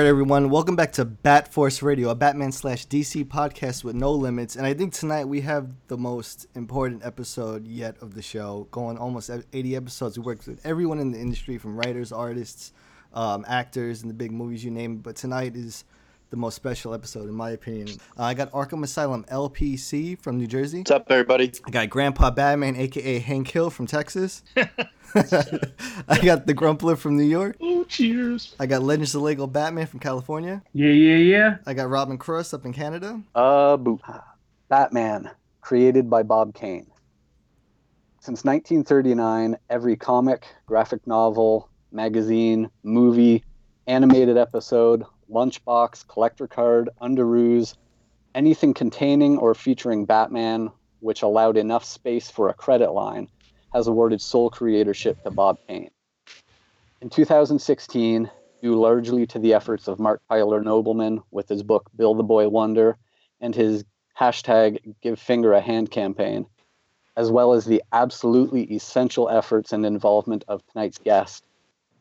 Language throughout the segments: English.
Right, everyone. Welcome back to Bat Force Radio, a Batman slash DC podcast with no limits. And I think tonight we have the most important episode yet of the show. Going almost 80 episodes. We worked with everyone in the industry, from writers, artists, um, actors, and the big movies you name. But tonight is the most special episode, in my opinion. Uh, I got Arkham Asylum LPC from New Jersey. What's up, everybody? I got Grandpa Batman, aka Hank Hill from Texas. I got the Grumpler from New York. Oh, cheers. I got Legends of Lego Batman from California. Yeah, yeah, yeah. I got Robin Cross up in Canada. Uh, boo. Batman, created by Bob Kane. Since 1939, every comic, graphic novel, magazine, movie, animated episode, lunchbox, collector card, underoos, anything containing or featuring Batman, which allowed enough space for a credit line, has awarded sole creatorship to Bob Kane. In 2016, due largely to the efforts of Mark Tyler Nobleman with his book Bill the Boy Wonder and his hashtag Give Finger a Hand campaign, as well as the absolutely essential efforts and involvement of tonight's guest,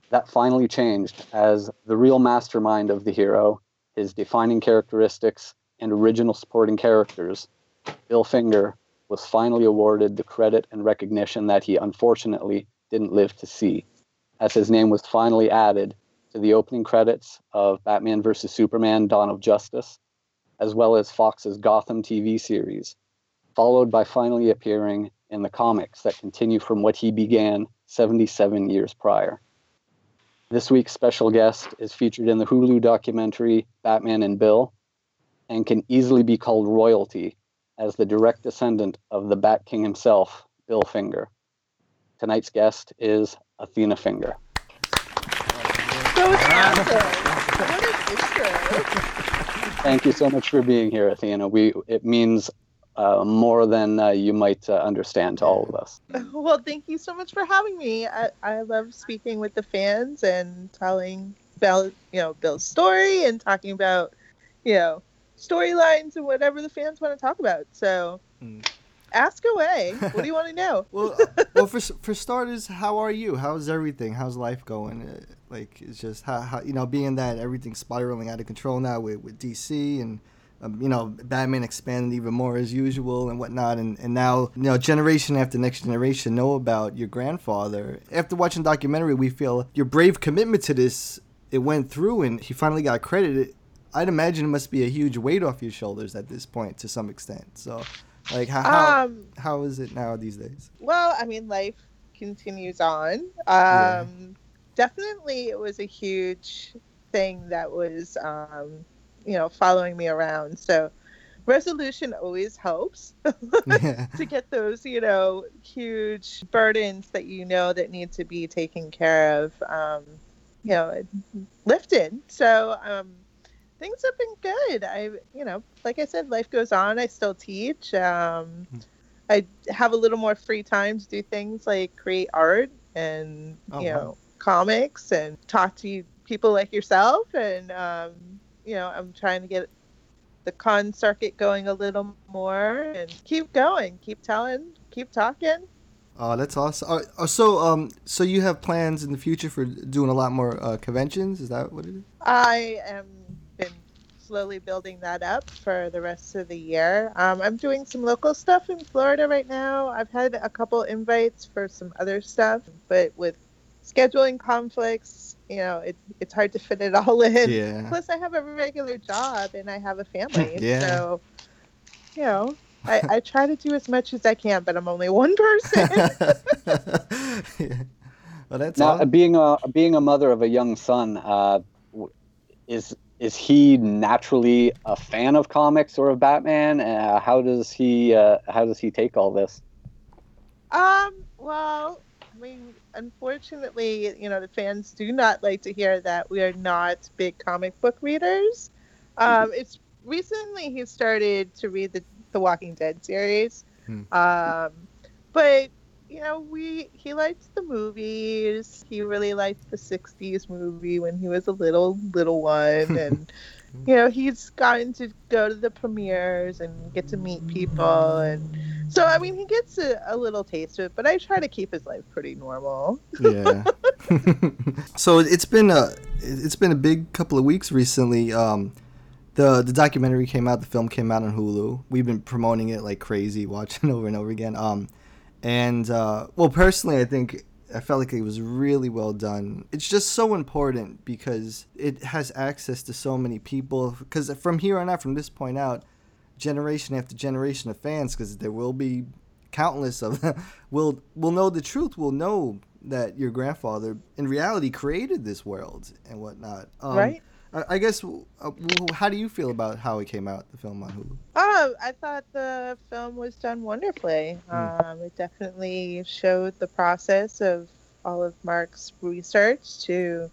that finally changed as the real mastermind of the hero, his defining characteristics, and original supporting characters, Bill Finger, was finally awarded the credit and recognition that he unfortunately didn't live to see, as his name was finally added to the opening credits of Batman vs. Superman Dawn of Justice, as well as Fox's Gotham TV series, followed by finally appearing in the comics that continue from what he began 77 years prior. This week's special guest is featured in the Hulu documentary Batman and Bill and can easily be called royalty as the direct descendant of the Bat King himself, Bill Finger. Tonight's guest is Athena Finger. Thank you so much for being here, Athena. We it means uh, more than uh, you might uh, understand to all of us. Well, thank you so much for having me. I, I love speaking with the fans and telling Bill, you know, Bill's story and talking about, you know, storylines and whatever the fans want to talk about. So, Mm. ask away. What do you want to know? Well, uh, well, for for starters, how are you? How's everything? How's life going? Uh, like, it's just how, how you know, being that everything's spiraling out of control now with with DC and. Um, you know, Batman expanded even more as usual and whatnot, and, and now you know, generation after next generation know about your grandfather. After watching the documentary, we feel your brave commitment to this. It went through, and he finally got credited. I'd imagine it must be a huge weight off your shoulders at this point, to some extent. So, like, how how, Um, how is it now these days? Well, I mean, life continues on. Um, Yeah. Definitely, it was a huge thing that was, um, you know, following me around. So, resolution always helps yeah. to get those, you know, huge burdens that you know that need to be taken care of, um, you know, lifted. So, um, things have been good. I, you know, like I said, life goes on. I still teach. Um, I have a little more free time to do things like create art and Oh, you wow. know comics and talk to people like yourself. And um, you know, I'm trying to get the con circuit going a little more and keep going, keep telling, keep talking. Oh, that's awesome. Uh, so, um, so you have plans in the future for doing a lot more uh, conventions? Is that what it is? I am been slowly building that up for the rest of the year. Um, I'm doing some local stuff in Florida right now. I've had a couple invites for some other stuff, but with scheduling conflicts, you know, it, it's hard to fit it all in. Yeah. Plus, I have a regular job and I have a family. Yeah. So, you know, I, I try to do as much as I can, but I'm only one person. yeah. well, that's Now, all. uh, being a being a mother of a young son, uh, is is he naturally a fan of comics or of Batman? Uh, how does he uh, how does he take all this? Um, well, I mean, unfortunately, you know, the fans do not like to hear that we are not big comic book readers. Um, it's recently he started to read the the Walking Dead series. Hmm. Um, but you know, we he liked the movies. He really liked the '60s movie when he was a little little one, and you know, he's gotten to go to the premieres and get to meet people, and so I mean, he gets a, a little taste of it. But I try to keep his life pretty normal. yeah. so it's been a it's been a big couple of weeks recently. Um, the the documentary came out, the film came out on Hulu. We've been promoting it like crazy, watching over and over again. Um, and uh, well, personally, I think I felt like it was really well done. It's just so important because it has access to so many people. Because from here on out, from this point out, generation after generation of fans, because there will be countless of them, will will know the truth. Will know that your grandfather, in reality, created this world and whatnot. Um, Right. I, I guess. Uh, how do you feel about how it came out, the film on Hulu? Oh, I thought the film was done wonderfully. Um, it definitely showed the process of all of Mark's research to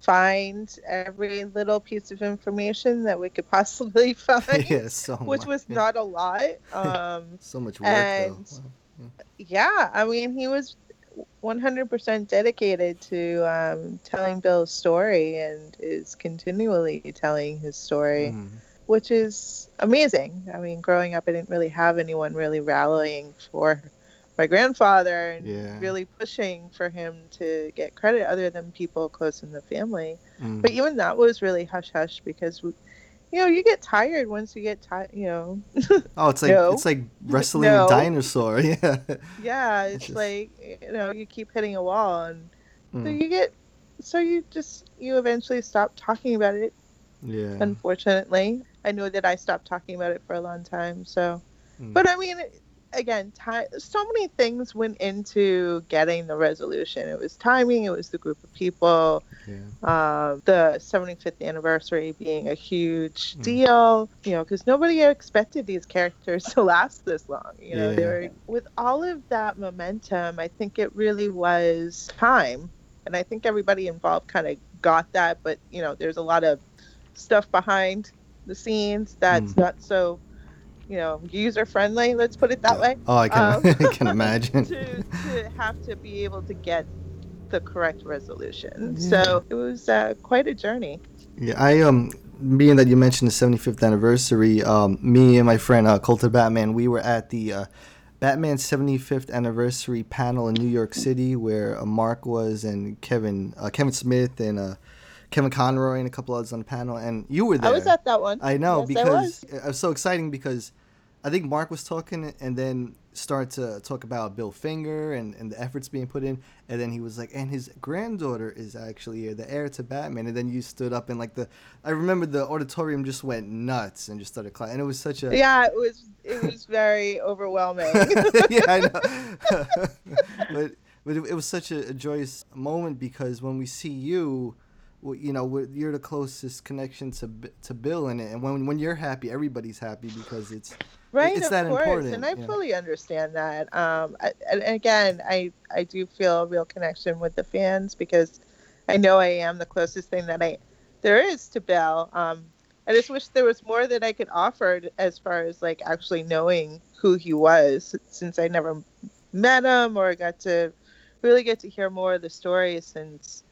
find every little piece of information that we could possibly find, yeah, so which much, was yeah. not a lot. Um, so much work and- though. Wow. yeah, I mean, he was 100% dedicated to um, telling Bill's story and is continually telling his story Mhm. which is amazing. I mean, growing up, I didn't really have anyone really rallying for my grandfather and Yeah. really pushing for him to get credit other than people close in the family. Mm. But even that was really hush hush because, we, you know, you get tired once you get tired, you know. Oh, it's like No. it's like wrestling No. a dinosaur. Yeah. yeah, It's it's just- like, you know, you keep hitting a wall and so Mm. you get, so you just, you eventually stop talking about it Yeah. unfortunately. I know that I stopped talking about it for a long time. So, Mm. but I mean, again, time. So many things went into getting the resolution. It was timing. It was the group of people. Yeah. Um, the 75th anniversary being a huge Mm. deal. You know, because nobody expected these characters to last this long. You know, they were with all of that momentum. I think it really was time, and I think everybody involved kind of got that. But you know, there's a lot of stuff behind the scenes that's Mm. not so, you know, user friendly. Let's put it that way. Oh, I can Um, I can imagine. to to have to be able to get the correct resolution. Yeah. So it was uh, quite a journey. Yeah, I um, being that you mentioned the 75th anniversary, um, me and my friend uh, Colton Batman, we were at the uh, Batman 75th anniversary panel in New York City, where uh, Mark was and Kevin, uh, Kevin Smith and uh, Kevin Conroy and a couple others on the panel, and you were there. I was at that one. I know Yes, I because it was so exciting because I think Mark was talking and then started to talk about Bill Finger and, and the efforts being put in, and then he was like, and his granddaughter is actually the heir to Batman, and then you stood up and like the, I remember the auditorium just went nuts and just started clapping, and it was such a Yeah, it was it was very overwhelming. yeah, I know. but but it, it was such a, a joyous moment because when we see you, you know, you're the closest connection to to Bill in it, and when when you're happy, everybody's happy because it's right it's that course. important, and i fully understand that. Um I, and again i i do feel a real connection with the fans because i know i am the closest thing that i there is to bill. Um i just wish there was more that i could offer as far as like actually knowing who he was since i never met him or got to really get to hear more of the story since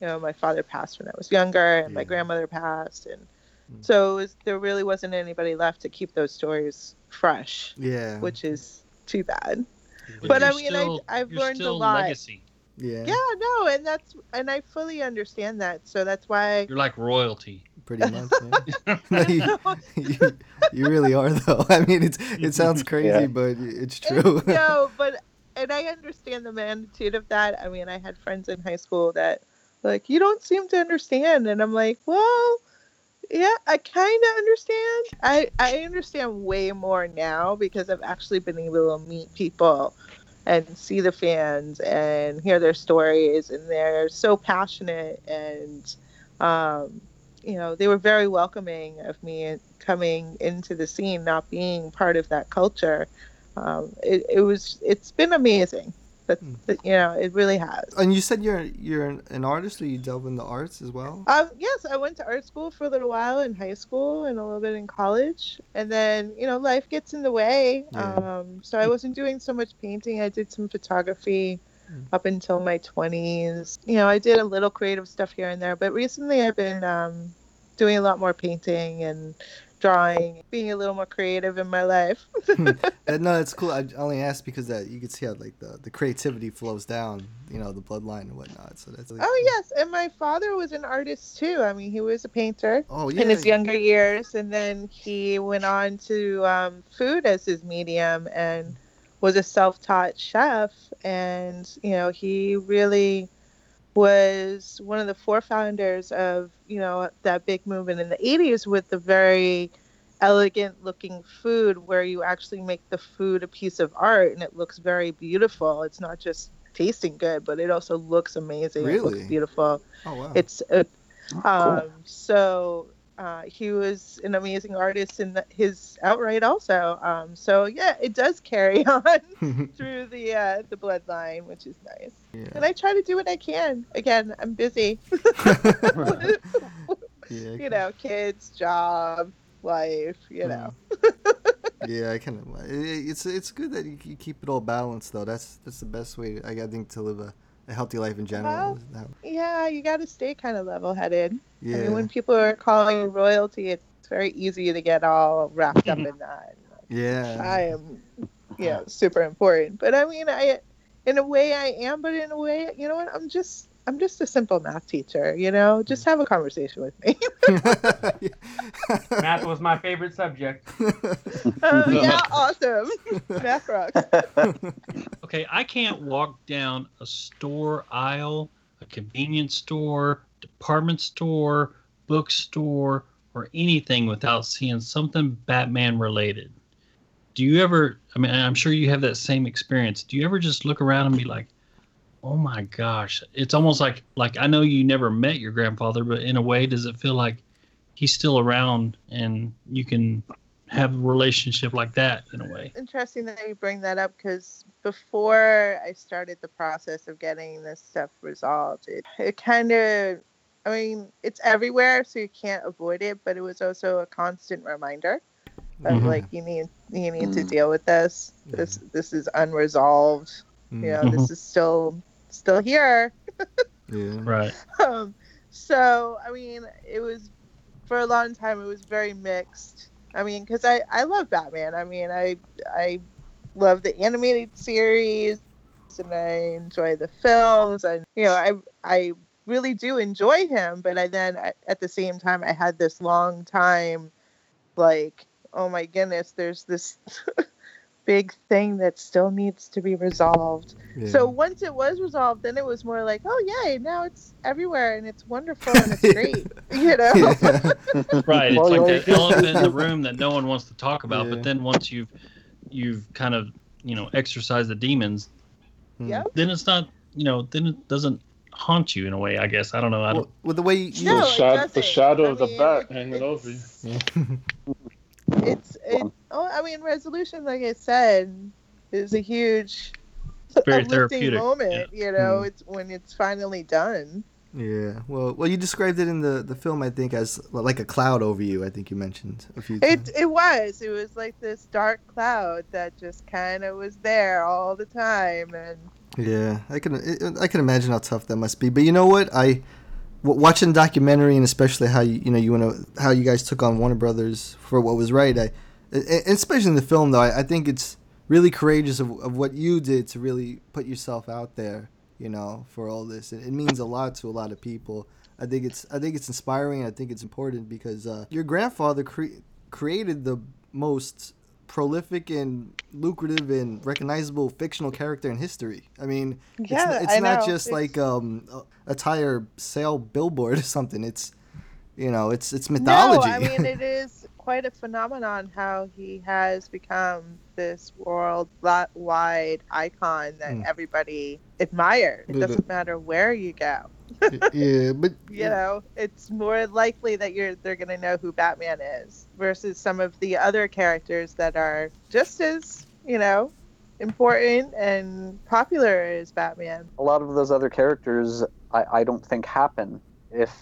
you know my father passed when i was younger and my grandmother passed and Mm. so it was, there really wasn't anybody left to keep those stories fresh, yeah, which is too bad. But, But I mean, I- still- I've you're learned a lot. Legacy. yeah, Yeah, no, and that's and I fully understand that. So that's why. You're like royalty. pretty much. Yeah. No, you, you, you really are though. I mean, it's it sounds crazy, Yeah. but it's true. no, but and I understand the magnitude of that. I mean, I had friends in high school that like you don't seem to understand, and I'm like, well, yeah, I kind of understand. I I understand way more now because I've actually been able to meet people and see the fans and hear their stories and they're so passionate and um, you know they were very welcoming of me coming into the scene not being part of that culture. Um, it, it was it's been amazing but, but you know it really has And you said you're you're an, artist, or you delve into arts as well. um, yes, I went to art school for a little while in high school and a little bit in college, and then you know life gets in the way. Yeah. Um, so I wasn't doing so much painting. I did some photography up until my twenties. You know, I did a little creative stuff here and there, but recently I've been um, doing a lot more painting and drawing, being a little more creative in my life. No, that's cool. I only asked because that you could see how like the, the creativity flows down, you know, the bloodline and whatnot. So that's really Oh yes, and my father was an artist too. I mean, he was a painter Oh yeah. in his younger years, and then he went on to um, food as his medium and was a self-taught chef. And you know, he really was one of the forefounders of you know that big movement in the 80s with the very elegant looking food where you actually make the food a piece of art and it looks very beautiful it's not just tasting good but it also looks amazing it looks Really? beautiful Oh wow. it's a, Oh, um, so uh, he was an amazing artist in the, his outright also um, so yeah it does carry on through the uh, the bloodline which is nice yeah. and i try to do what i can again i'm busy yeah. you know kids job life you know yeah, I kind of. It's it's good that you, you keep it all balanced though. That's that's the best way I think to live a, a healthy life in general. Well, that- yeah you got to stay kind of level-headed yeah. i mean when people are calling you royalty it's very easy to get all wrapped up in that yeah. I am, you know, super important. But I mean, I, in a way, I am. But in a way, you know what? I'm just, I'm just a simple math teacher. You know, just have a conversation with me. Math was my favorite subject. Uh, yeah, awesome. math rocks. Okay, I can't walk down a store aisle, a convenience store, department store, bookstore, or anything without seeing something Batman related. Do you ever, I mean, I'm sure you have that same experience. Do you ever just look around and be like, oh my gosh, it's almost like, like I know you never met your grandfather, but in a way, does it feel like he's still around and you can have a relationship like that in a way? Interesting that you bring that up because before I started the process of getting this stuff resolved, it, it kind of, I mean, it's everywhere, so you can't avoid it. But it was also a constant reminder of Mhm. like you need you need to deal with this. This this is unresolved. Mm. You know, this is still still here. Yeah. Right. um, so I mean, it was for a long time. It was very mixed. I mean, because I I love Batman. I mean, I I love the animated series, and I enjoy the films, and you know, I I really do enjoy him. But I then at, at the same time, I had this long time, like, oh my goodness, there's this. big thing that still needs to be resolved so once it was resolved, then it was more like, oh yay, now it's everywhere and it's wonderful and it's great, you know. Right. It's like you that elephant in the room that no one wants to talk about. Yeah. But then once you've you've kind of you know exercised the demons, hmm. Yep. then it's not you know then it doesn't haunt you in a way. I guess I don't know. I don't. Well, with the way you, No, the, it shadow, the shadow I of the mean, bat hanging over you. It's it. Oh, I mean, resolution, like I said, is a huge Very uplifting therapeutic, moment. You know, Mm. it's when it's finally done. yeah. Well, well, you described it in the the film, I think, as like a cloud over you. I think you mentioned a few times. It it was. It was like this dark cloud that just kind of was there all the time, and Yeah, I can it, I can imagine how tough that must be. But you know what? I watching the documentary and especially how you you know you know how you guys took on Warner Brothers for what was right. I and especially in the film though, I, I think it's really courageous of, of what you did to really put yourself out there. You know, for all this, it, it means a lot to a lot of people. I think it's I think it's inspiring. I think it's important because uh, your grandfather cre- created the most prolific and lucrative and recognizable fictional character in history. I mean, it's, Yeah, n- it's I not know. just It's- like um, a, a tire sale billboard or something. It's you know, it's it's mythology. no, mythology. I mean it is quite a phenomenon how he has become this worldwide icon that Mm. everybody admires. It doesn't matter where you go. yeah, but You know, it's more likely that you're they're gonna know who Batman is versus some of the other characters that are just as you know important and popular as Batman. A lot of those other characters, I, I don't think happen if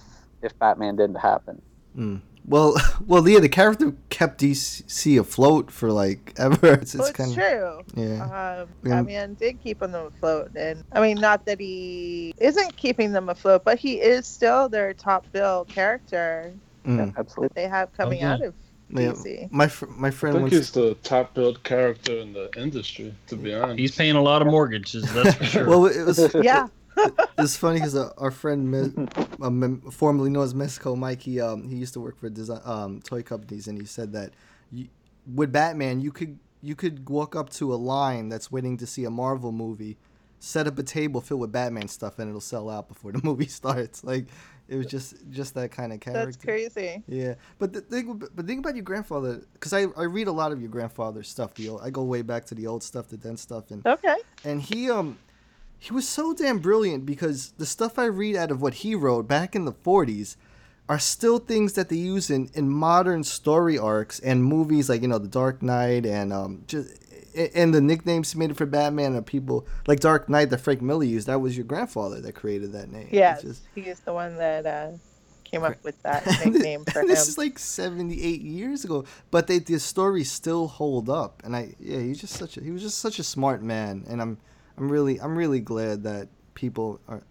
if Batman didn't happen. Mm. Well, well, yeah, the character kept DC afloat for like ever. It's, well, it's it's kind of true. yeah. Um, Yeah. Batman did keep them afloat, and I mean, not that he isn't keeping them afloat, but he is still their top bill character Mm. Absolutely. that they have coming yeah. out of Yeah, DC. my fr- my I friend think once he's the top billed character in the industry, to be honest. He's paying a lot of mortgages, that's for sure. well, it was Yeah, it's funny because uh, our friend, formerly known as Mexico Mike, he um he used to work for design um toy companies, and he said that you, with Batman, you could you could walk up to a line that's waiting to see a Marvel movie, set up a table filled with Batman stuff, and it'll sell out before the movie starts. Like it was just just that kind of character. that's crazy. Yeah, but the thing, but think about your grandfather, because I, I read a lot of your grandfather's stuff. The old, I go way back to the old stuff, the dense stuff, and Okay. and he um he was so damn brilliant because the stuff I read out of what he wrote back in the 40s are still things that they use in, in modern story arcs and movies like you know the Dark Knight and um just and the nicknames he made for Batman and people like Dark Knight that Frank Miller used that was your grandfather that created that name. Yeah, just- he's the one that uh, came up with that nickname for him. this is like 78 years ago but they the stories still hold up and i yeah he's just such a he was just such a smart man and i'm i'm really i'm really glad that people are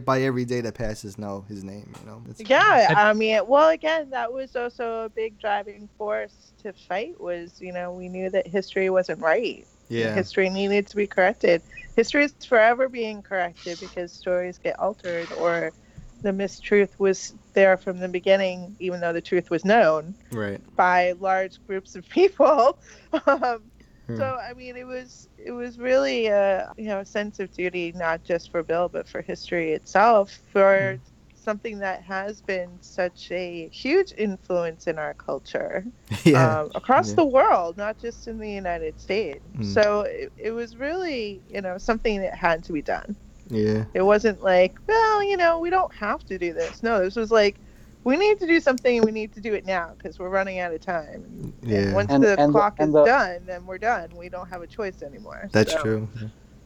by every day that passes know his name you know It's- Yeah, I mean, well, again, that was also a big driving force to fight. Was you know we knew that history wasn't right. yeah History needed to be corrected. History is forever being corrected because stories get altered or the mistruth was there from the beginning, even though the truth was known right by large groups of people. um, Hmm. So I mean, it was it was really a you know a sense of duty, not just for Bill, but for history itself, for something that has been such a huge influence in our culture yeah um, across Yeah. the world, not just in the United States. Mm. So it, it was really you know something that had to be done. yeah It wasn't like, well, you know, we don't have to do this. No, this was like, we need to do something and we need to do it now because we're running out of time. And yeah once And- the and clock and is the- done, then we're done. We don't have a choice anymore. that's So- true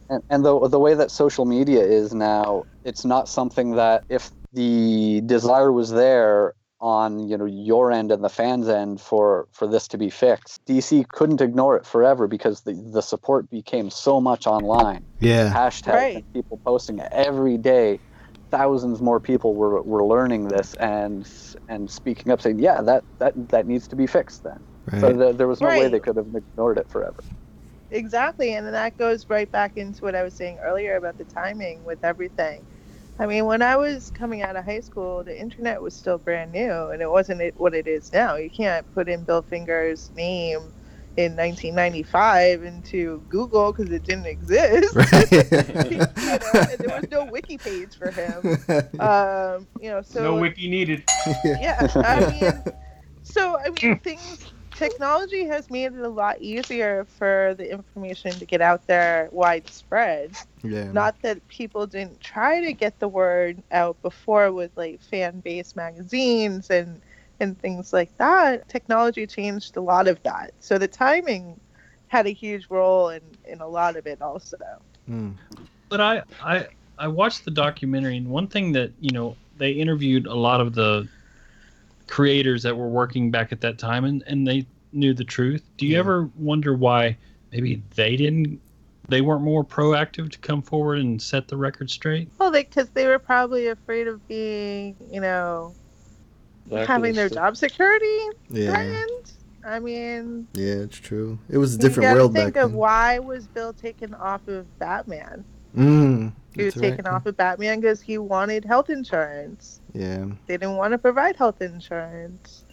And, and the the way that social media is now, it's not something that if the desire was there on you know your end and the fans end for for this to be fixed, DC couldn't ignore it forever because the the support became so much online. yeah hashtag Right. and people posting it every day. Thousands more people were, were learning this and and speaking up, saying, "Yeah, that that that needs to be fixed." Then, so right th- there was no way they could have ignored it forever. Exactly. And then that goes right back into what I was saying earlier about the timing with everything. I mean, when I was coming out of high school, the internet was still brand new and it wasn't what it is now. You can't put in Bill Finger's name in 1995 into Google because it didn't exist. you know, and there was no wiki page for him. Um, you know, so no wiki needed. yeah, I mean, so I mean, things, technology has made it a lot easier for the information to get out there widespread. yeah Not that people didn't try to get the word out before with like fan-based magazines and and things like that. Technology changed a lot of that. So the timing had a huge role in in a lot of it also. Mm. But I, I I watched the documentary, and one thing that you know they interviewed a lot of the creators that were working back at that time, and and they knew the truth. Do you Yeah. ever wonder why maybe they didn't? They weren't more proactive to come forward and set the record straight. Well, because they, were probably afraid of being, you know, having their job security yeah threatened. I mean, yeah it's true it was a different gotta world think back of then why was Bill taken off of Batman? mm, He was that's right. taken off of Batman because he wanted health insurance. yeah They didn't want to provide health insurance,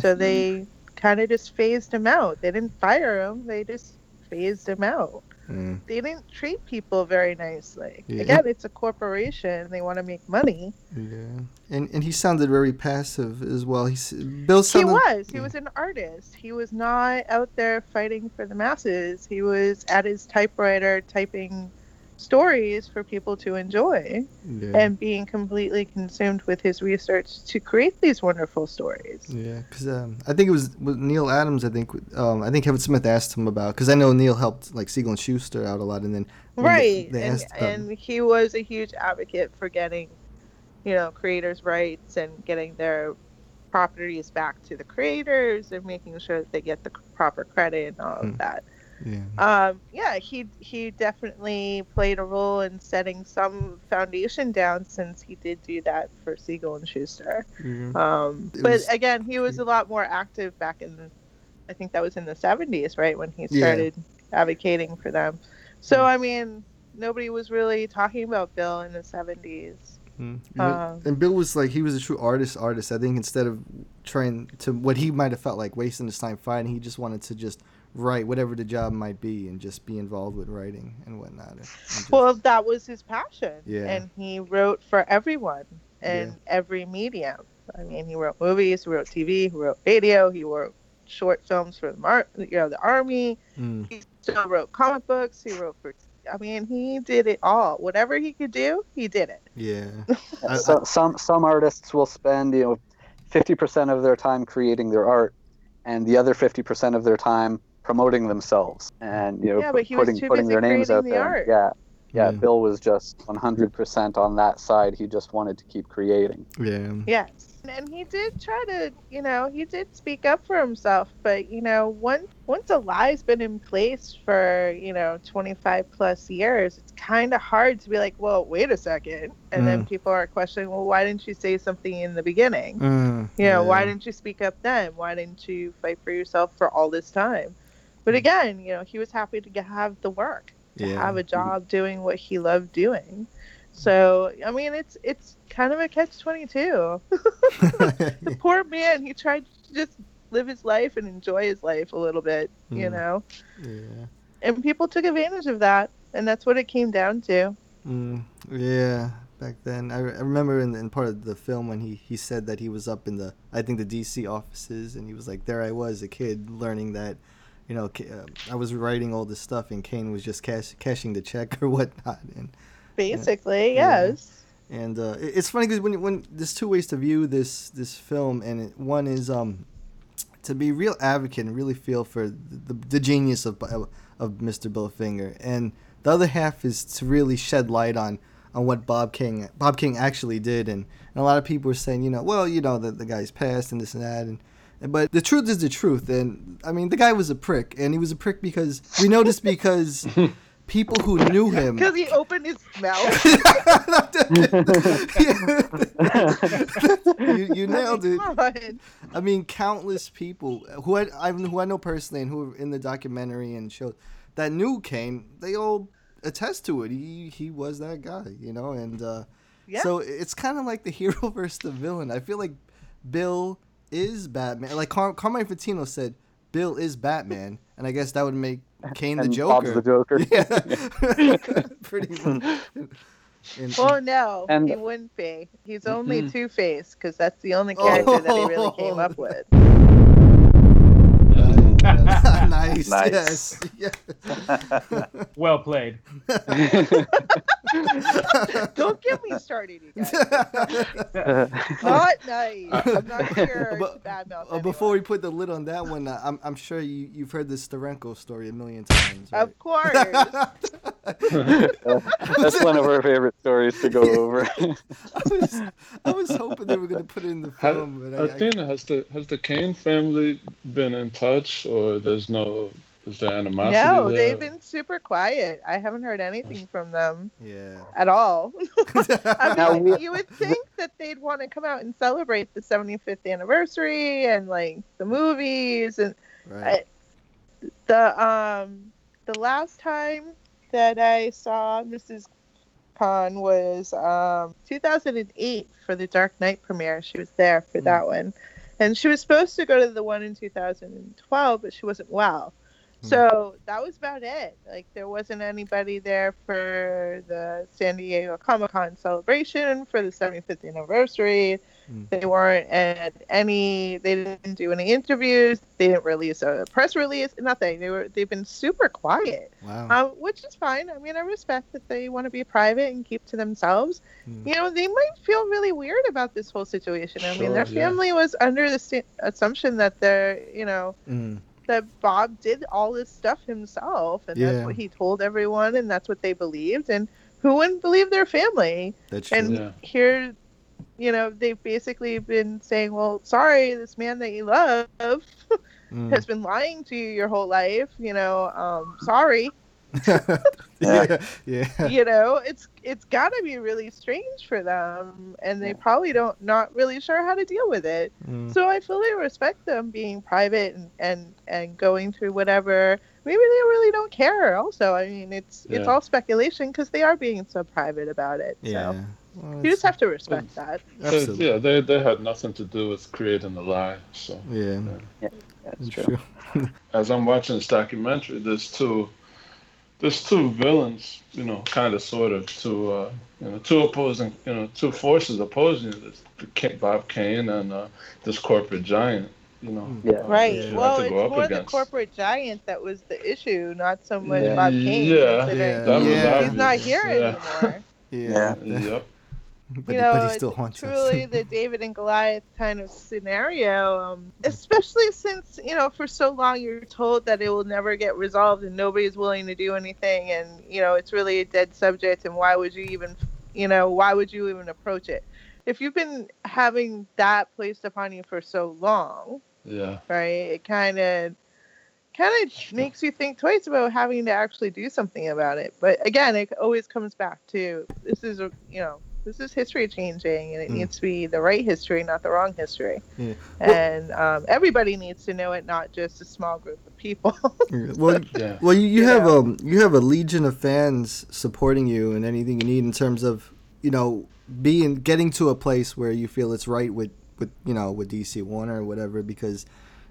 so they kind of just phased him out. They didn't fire him; they just phased him out. Mm. they didn't treat people very nicely. Yeah. Again, it's a corporation; they want to make money. Yeah, and and he sounded very passive as well. He's Bill He was. He was an artist. He was not out there fighting for the masses. He was at his typewriter typing stories for people to enjoy Yeah. and being completely consumed with his research to create these wonderful stories. Yeah, because um, I think it was with Neal Adams. I think um, I think Kevin Smith asked him about because I know Neil helped like Siegel and Shuster out a lot, and then when they- Right. they and, asked um, and he was a huge advocate for getting, you know, creators' rights and getting their properties back to the creators and making sure that they get the proper credit and all Hmm. of that. Yeah, um, yeah, he he definitely played a role in setting some foundation down since he did do that for Siegel and Shuster. yeah. Um, but was- again, he was a lot more active back in, the, I think that was in the seventies, right, when he Yeah. started advocating for them. So I mean, nobody was really talking about Bill in the seventies. Mm. Um, and Bill was like he was a true artist. Artist. I think instead of trying to what he might have felt like wasting his time fighting, he just wanted to just write whatever the job might be and just be involved with writing and whatnot. and- and just- Well, that was his passion. Yeah. And he wrote for everyone and Yeah. every medium. I mean, he wrote movies, he wrote TV, he wrote radio, he wrote short films for the mar- you know the army. Mm. He still wrote comic books. He wrote for. I mean, he did it all. Whatever he could do, he did it. Yeah. I- so, some some artists will spend you know fifty percent of their time creating their art, and the other fifty percent of their time promoting themselves and you know Yeah, but he was putting putting their names out the there. art. Yeah, yeah. Yeah. Bill was just one hundred percent on that side. He just wanted to keep creating. yeah. Yes. And he did try to, you know, he did speak up for himself, but you know, once once a lie's been in place for, you know, 25 plus years, it's kind of hard to be like, well, wait a second. And then Mm. people are questioning, well, why didn't you say something in the beginning? Mm, You know, why didn't you speak up then? Why didn't you fight for yourself for all this time? But again, you know, he was happy to have the work, to Yeah. have a job doing what he loved doing. So, I mean, it's it's kind of a catch 22. the poor man, he tried to just live his life and enjoy his life a little bit, you Mm. know? yeah. And people took advantage of that. And that's what it came down to. Mm, yeah, back then I, re- I remember in, in part of the film when he, he said that he was up in the I think the DC offices and he was like there I was a kid learning that you know uh, I was writing all this stuff and Kane was just cash, cashing the check or whatnot and Basically, Yeah. yes. and uh, it's funny because when when there's two ways to view this this film and it, one is um to be real advocate and really feel for the, the genius of of Mr. Bill Finger and the other half is to really shed light on on what Bob King Bob King actually did and, and a lot of people are saying you know well you know that the guy's passed and this and that and but the truth is the truth and I mean the guy was a prick and he was a prick because we know this because people who knew him Because he opened his mouth. you, you nailed it. Come. I mean, countless people who I, I who I know personally and who were in the documentary and show that knew Kane, they all attest to it. He he was that guy, you know, and uh, Yeah. so it's kind of like the hero versus the villain. I feel like Bill is Batman. Like Car- Carmine Infantino said, Bill is Batman, and I guess that would make Kane the Joker. Bob's the Joker. Yeah, pretty much. And- Well, no, And- he wouldn't be. He's only Two Face because that's the only oh. character that he really came up with. nice. Nice. Yes. yes. Well played. Don't get me started, you guys. Not nice. I'm not here But- to badmouth Uh, before we put the lid on that one, uh, I'm, I'm sure you, you've heard the Steranko story a million times. Right? Of course. That's one of our favorite stories to go over. I was, I was hoping they were going to put it in the Ha- film, but I, I, Athena, has the has the Kane family been in touch, or there's no is there animosity no, there? they've been super quiet. I haven't heard anything from them yeah. at all. I Now, mean, we- you would think that they'd want to come out and celebrate the 75th anniversary and like the movies and Right. the um the last time that I saw Mrs. Kane was um 2008 for the Dark Knight premiere. She was there for that one, and she was supposed to go to the one in 2012, but she wasn't well. So that was about it. Like there wasn't anybody there for the San Diego Comic Con celebration for the 75th anniversary. Mm. They weren't at any. They didn't do any interviews. They didn't release a press release. Nothing. They were. They've been super quiet, Wow. um, which is fine. I mean, I respect that they want to be private and keep to themselves. Mm. You know, they might feel really weird about this whole situation. I mean, their Sure, yeah. family was under the assumption that they're, you know, Mm. That Bob did all this stuff himself, and Yeah. that's what he told everyone, and that's what they believed. And who wouldn't believe their family? That's true. And Yeah. here, you know, they've basically been saying, "Well, sorry, this man that you love Mm. has been lying to you your whole life. You know, um, sorry." Yeah. Yeah. you know, it's it's got to be really strange for them, and they probably don't not really sure how to deal with it. Mm. So I fully respect them being private and, and, and going through whatever. Maybe they really don't care. Also, I mean, it's it's all speculation because they are being so private about it. Yeah. So Well, you just have to respect that. So, Absolutely. yeah, they they had nothing to do with creating the lie. So Yeah. That's That's true. true. as I'm watching this documentary, there's two there's two villains, you know, kind of sort of two uh, you know two opposing you know two forces opposing this K- Bob Kane and uh, this corporate giant. You know, Yeah. uh, Right. that you Well, have to it's go up more the corporate giant that was the issue, not so much Yeah. Bob Kane. Yeah, yeah, That was Yeah. He's not here yeah. anymore. Yeah. Yep. But, you know, but he still haunts truly us. the David and Goliath kind of scenario, um, especially since you know for so long you're told that it will never get resolved and nobody's willing to do anything, and you know it's really a dead subject, and why would you even, you know, why would you even approach it? If you've been having that placed upon you for so long, Yeah. right, it kind of kind of makes you think twice about having to actually do something about it. But again, it always comes back to this is a you know this is history changing, and it Mm. needs to be the right history, not the wrong history. Yeah. And um, everybody needs to know it, not just a small group of people. Well, Yeah. well, you, you You have know? um, you have a legion of fans supporting you and anything you need in terms of you know being getting to a place where you feel it's right with with you know with DC Warner or whatever because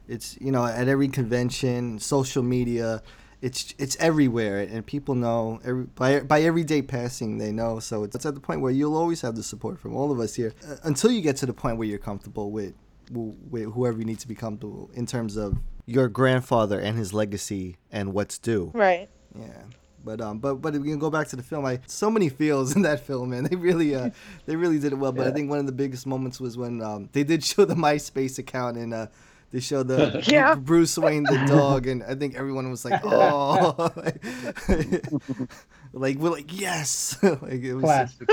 it's you know at every convention, social media, it's it's everywhere and people know every by by every day passing they know so it's at the point where you'll always have the support from all of us here uh, until you get to the point where you're comfortable with with whoever you need to be comfortable in terms of your grandfather and his legacy and what's due. right. Yeah. But um, but but we can go back to the film. I so many feels in that film, man. They really uh, they really did it well. But I think one of the biggest moments was when um, they did show the MySpace account and uh, they showed the Yeah. Bruce Wayne the dog, and I think everyone was like, oh, like we're like yes, like it was Classic.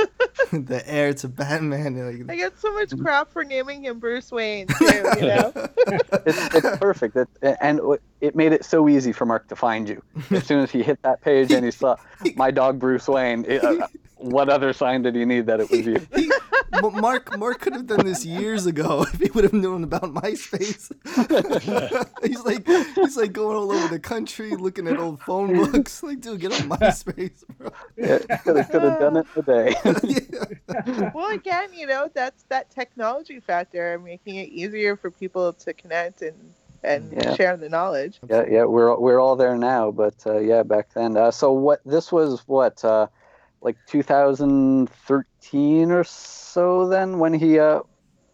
the heir to Batman. I Like, get so much crap for naming him Bruce Wayne too. You know. It's, it's perfect. It, and it made it so easy for Mark to find you. As soon as he hit that page and he saw my dog Bruce Wayne, it, uh, what other sign did he need that it was you? he, but Mark Mark could have done this years ago if he would have known about MySpace. he's like he's like going all over the country looking at old phone books. Like, dude, get on MySpace, bro. Yeah, could have could have done it today. yeah. well, again, you know, that's that technology factor, making it easier for people to connect and and Yeah. share the knowledge. yeah, yeah, we're we're all there now, but uh, yeah, back then. Uh, so what? This was what, uh, like 2013 or so. Then when he uh,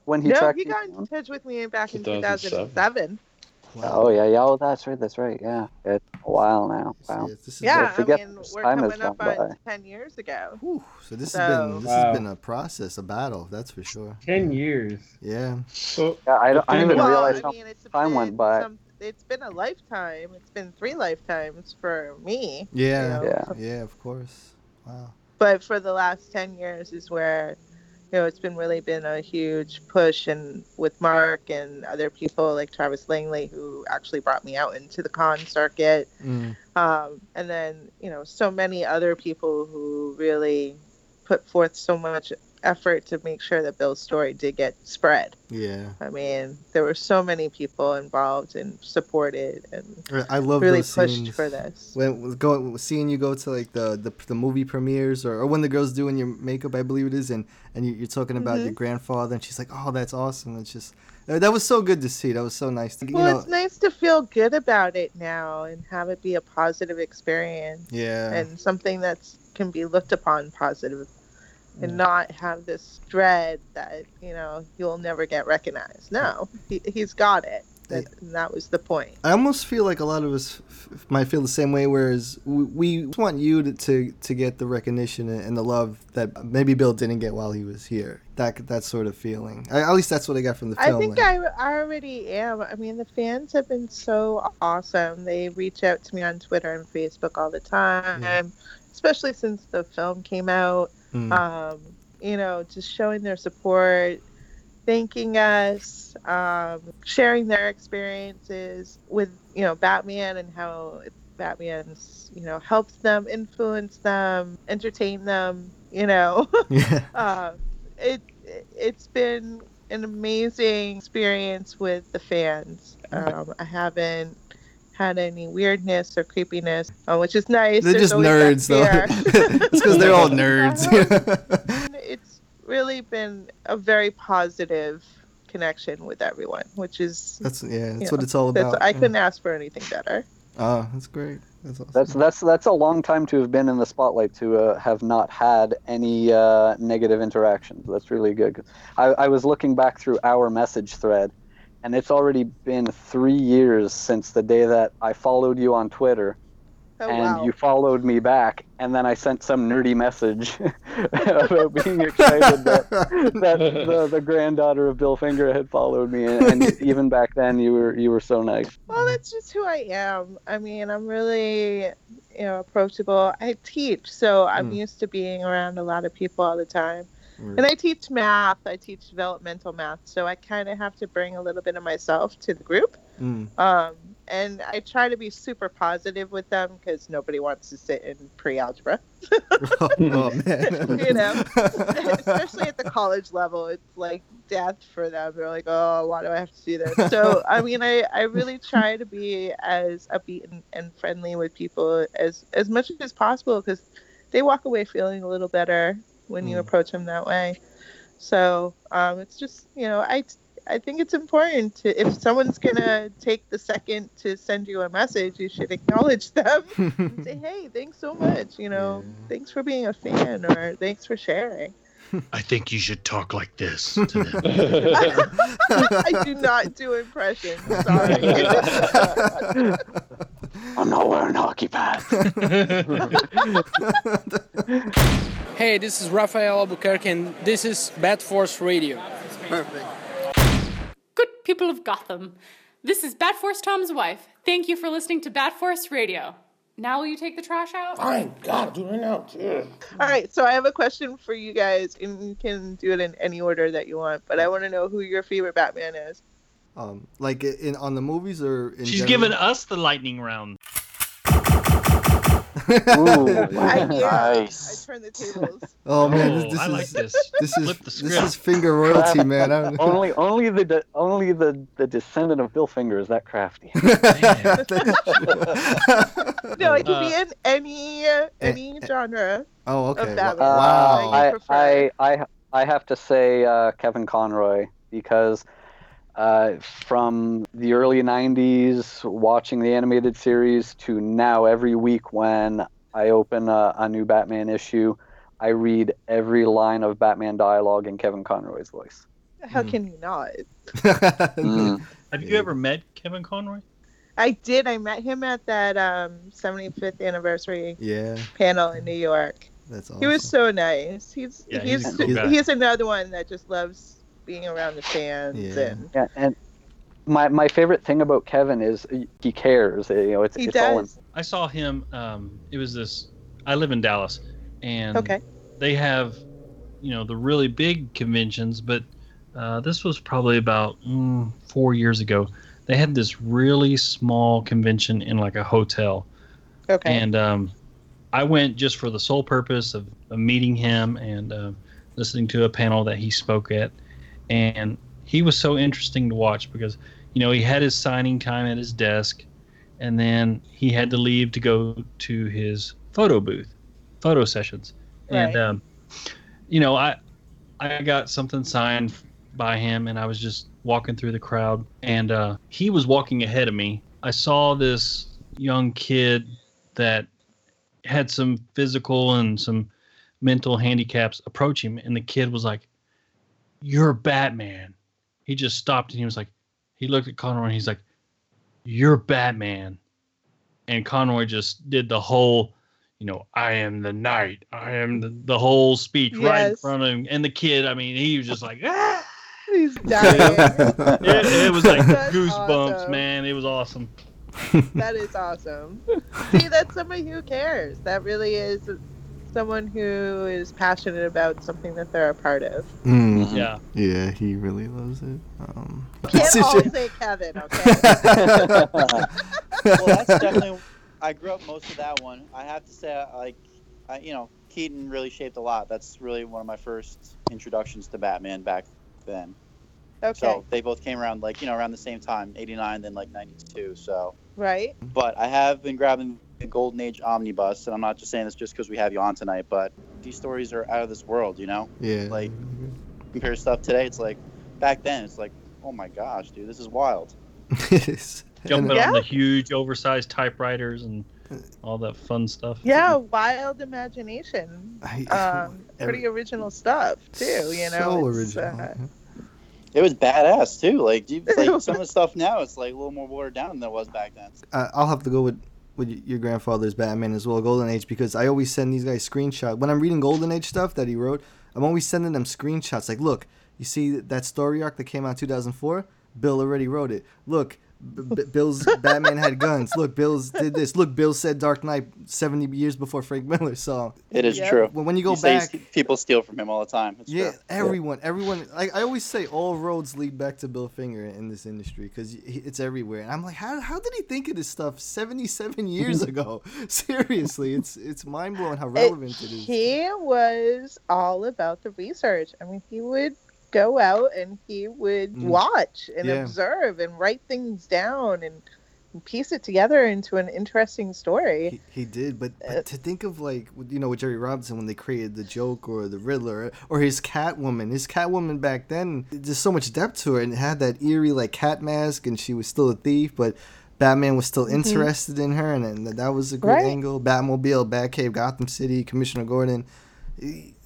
when he no, tracked he you got down? in touch with me back in 2007. 2007. Oh yeah, yeah. Oh, that's right. That's right. Yeah, it's a while now. Wow. Yes, Yeah, I I mean, this we're time has coming up gone on by. 10 years ago. Whew. So this So- has been this Wow. has been a process, a battle. That's for sure. Ten years. Yeah. So Yeah, I don't, I didn't even well, realize I how mean, it's time went by. some- it's been a lifetime. It's been three lifetimes for me. Yeah. You know? Yeah. Yeah. Of course. Wow. but for the last 10 years is where you know it's been really been a huge push and with mark and other people like travis langley who actually brought me out into the con circuit Mm. um, and then you know so many other people who really put forth so much effort to make sure that Bill's story did get spread. Yeah. I mean, there were so many people involved and supported and I love really pushed scenes for this. when going seeing you go to like the the, the movie premieres or, or when the girls doing your makeup I believe it is and and you, you're talking about Mhm. your grandfather and she's like oh that's awesome it's just that was so good to see that was so nice to, Well, know it's nice to feel good about it now and have it be a positive experience yeah and something that's can be looked upon positive and mm. not have this dread that you know you'll never get recognized. No, he, he's got it. That, that was the point. I almost feel like a lot of us f- might feel the same way. Whereas we, we want you to, to to get the recognition and the love that maybe Bill didn't get while he was here. That that sort of feeling. I, at least that's what I got from the film. I think I, I already am. I mean, the fans have been so awesome. They reach out to me on Twitter and Facebook all the time, especially since the film came out. Mm. Um, you know, just showing their support, thanking us, um, sharing their experiences with, you know, Batman and how Batman's, you know, helps them, influence them, entertain them, you know. yeah. uh, it it's been an amazing experience with the fans. Um, I haven't had any weirdness or creepiness, uh, which is nice. They're There's just nerds, though. it's because they're all nerds. it's really been a very positive connection with everyone, which is That's yeah. That's what know, it's all about. I yeah. couldn't ask for anything better. Oh, that's great. That's awesome. That's that's that's a long time to have been in the spotlight to uh, have not had any uh, negative interactions. That's really good. I, I was looking back through our message thread, and it's already been three years since the day that I followed you on Twitter, Oh, and wow. you followed me back, and then I sent some nerdy message about being excited that, that the, the granddaughter of Bill Finger had followed me, and, and even back then you were you were so nice. Well, that's just who I am. I mean, I'm really, you know, approachable. I teach, so I'm Mm. used to being around a lot of people all the time. Right. And I teach math. I teach developmental math, so I kind of have to bring a little bit of myself to the group. Mm. Um, and I try to be super positive with them because nobody wants to sit in pre-algebra. oh, oh, man. you know, especially at the college level, it's like death for them. They're like, oh, why do I have to do this? So, I mean, I, I really try to be as upbeat and, and friendly with people as, as much as possible because they walk away feeling a little better when you Mm. approach them that way. So, um, it's just, you know, I, I think it's important to, if someone's going to take the second to send you a message, you should acknowledge them and say, hey, thanks so much. You know, thanks for being a fan or thanks for sharing. I think you should talk like this to them. I do not do impressions. Sorry. I'm not wearing hockey pads. Hey, this is Rafael Albuquerque, and this is Bat Force Radio. Perfect. Good people of Gotham. This is Bat Force Tom's wife. Thank you for listening to Bat Force Radio. Now will you take the trash out? Fine, God, do it now. Ugh. All right, so I have a question for you guys, and you can do it in any order that you want. But I want to know who your favorite Batman is. Um, like in on the movies or in She's general? giving us the lightning round. I, yeah, Nice. I turn the tables. Oh man, Oh, this, this I is like this. this is Flip the this is finger royalty, man. Only only the de- only the, the descendant of Bill Finger is that crafty. No, it can Uh, be in any any genre. oh, okay. Of Batman. Wow. I I. I I I have to say uh, Kevin Conroy because uh, from the early '90s, watching the animated series to now, every week when I open a, a new Batman issue, I read every line of Batman dialogue in Kevin Conroy's voice. How Hmm. can you not? Have you ever met Kevin Conroy? I did. I met him at that um, 75th anniversary yeah, panel in New York. that's awesome. He was so nice. He's Yeah, he's he's a cool he's, guy. another one that just loves being around the fans Yeah. and Yeah, and my my favorite thing about Kevin is he cares. You know, it's he it's all in, does. I saw him. Um, it was this. I live in Dallas, and Okay. they have, you know, the really big conventions. But uh, this was probably about mm, four years ago. They had this really small convention in like a hotel, Okay. and um, I went just for the sole purpose of, of meeting him and uh, listening to a panel that he spoke at, and he was so interesting to watch because you know he had his signing time at his desk, and then he had to leave to go to his photo booth, photo sessions, and um, you know I I got something signed by him, and I was just walking through the crowd, and uh, he was walking ahead of me. I saw this young kid that had some physical and some mental handicaps approach him, and the kid was like, "You're Batman." He just stopped and he was like, he looked at Conroy and he's like, "You're Batman," and Conroy just did the whole. You know, I am the knight. I am the, the whole speech right in front of him, and the kid. I mean, he was just like, ah! He's dying. it, it was like That's goosebumps, awesome. man. It was awesome. that is awesome. See, that's somebody who cares. That really is someone who is passionate about something that they're a part of. Mm. Yeah. Yeah, he really loves it. Um, Can't all say Kevin, okay? well, that's definitely. I grew up most of that one. I have to say, like, I, you know, Keaton really shaped a lot. That's really one of my first introductions to Batman back then. Okay. So they both came around like you know around the same time, '89, then like '92. So, right? but I have been grabbing the Golden Age omnibus, and I'm not just saying this just because we have you on tonight, but these stories are out of this world. You know, yeah. like compare stuff today. It's like back then. It's like, oh my gosh, dude, this is wild. Jumping Yeah. on the huge, oversized typewriters and all that fun stuff. Yeah, wild imagination. Um, pretty original stuff too. You know, so It's, original. uh, It was badass too. Like, you, like some of the stuff now, it's like a little more watered down than it was back then. uh, I'll have to go with with your grandfather's Batman as well, Golden Age, because I always send these guys screenshots when I'm reading Golden Age stuff that he wrote. I'm always sending them screenshots. Like, look, you see that story arc that came out 2004? Bill already wrote it. Look, B- B- Bill's Batman had guns. Look, Bill's did this. Look, Bill said Dark Knight 70 years before Frank Miller. So It is true. When, when you go say back, people steal from him all the time. It's yeah, true. everyone, everyone. Like I always say, all roads lead back to Bill Finger in this industry because it's everywhere. And I'm like, how, how did he think of this stuff 77 years ago? Seriously, it's it's mind blowing how relevant it is. he was all about the research. I mean, he would go out and he would Mm. watch and Yeah. observe and write things down and piece it together into an interesting story. He did, but, but to think of like you know with Jerry Robinson when they created the Joker the Riddler or his Catwoman, his Catwoman back then, there's so much depth to her and it had that eerie like cat mask and she was still a thief, but Batman was still Mhm. interested in her and, and that was a great Right. angle. Batmobile, Batcave, Gotham City, Commissioner Gordon,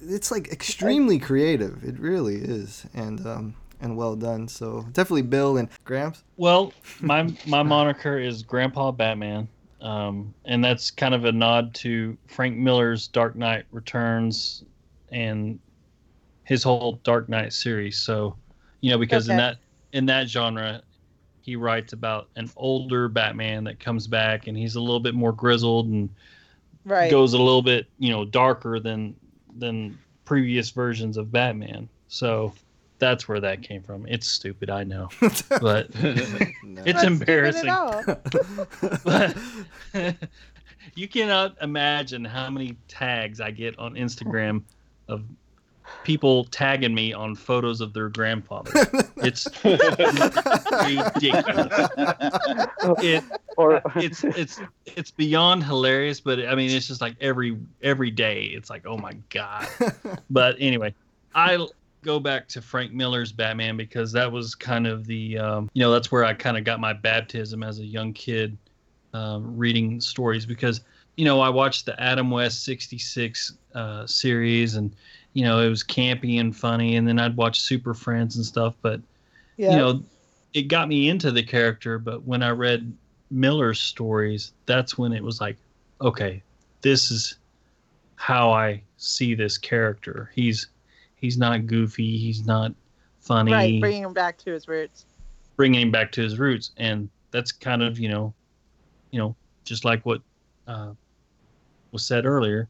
it's like extremely creative. It really is, and um and well done. So definitely Bill and Gramps. Well, my my moniker is Grandpa Batman, um, and that's kind of a nod to Frank Miller's Dark Knight Returns and his whole Dark Knight series. So, you know, because in that in that genre, he writes about an older Batman that comes back, and he's a little bit more grizzled and Right. goes a little bit, you know, darker than than previous versions of Batman. So that's where that came from. It's stupid, I know, but it's Not embarrassing. stupid. But you cannot imagine how many tags I get on Instagram of people tagging me on photos of their grandfather. It's ridiculous. It, it's it's it's beyond hilarious, but I mean it's just like every every day it's like oh my god. But anyway, I go back to Frank Miller's Batman because that was kind of the um, you know that's where I kind of got my baptism as a young kid um, reading stories because you know I watched the Adam West '66 uh, series and you know it was campy and funny and then I'd watch Super Friends and stuff but Yeah. you know it got me into the character but when I read Miller's stories that's when it was like okay this is how I see this character he's he's not goofy he's not funny Right, bringing him back to his roots. bringing him back to his roots and that's kind of you know you know just like what uh, was said earlier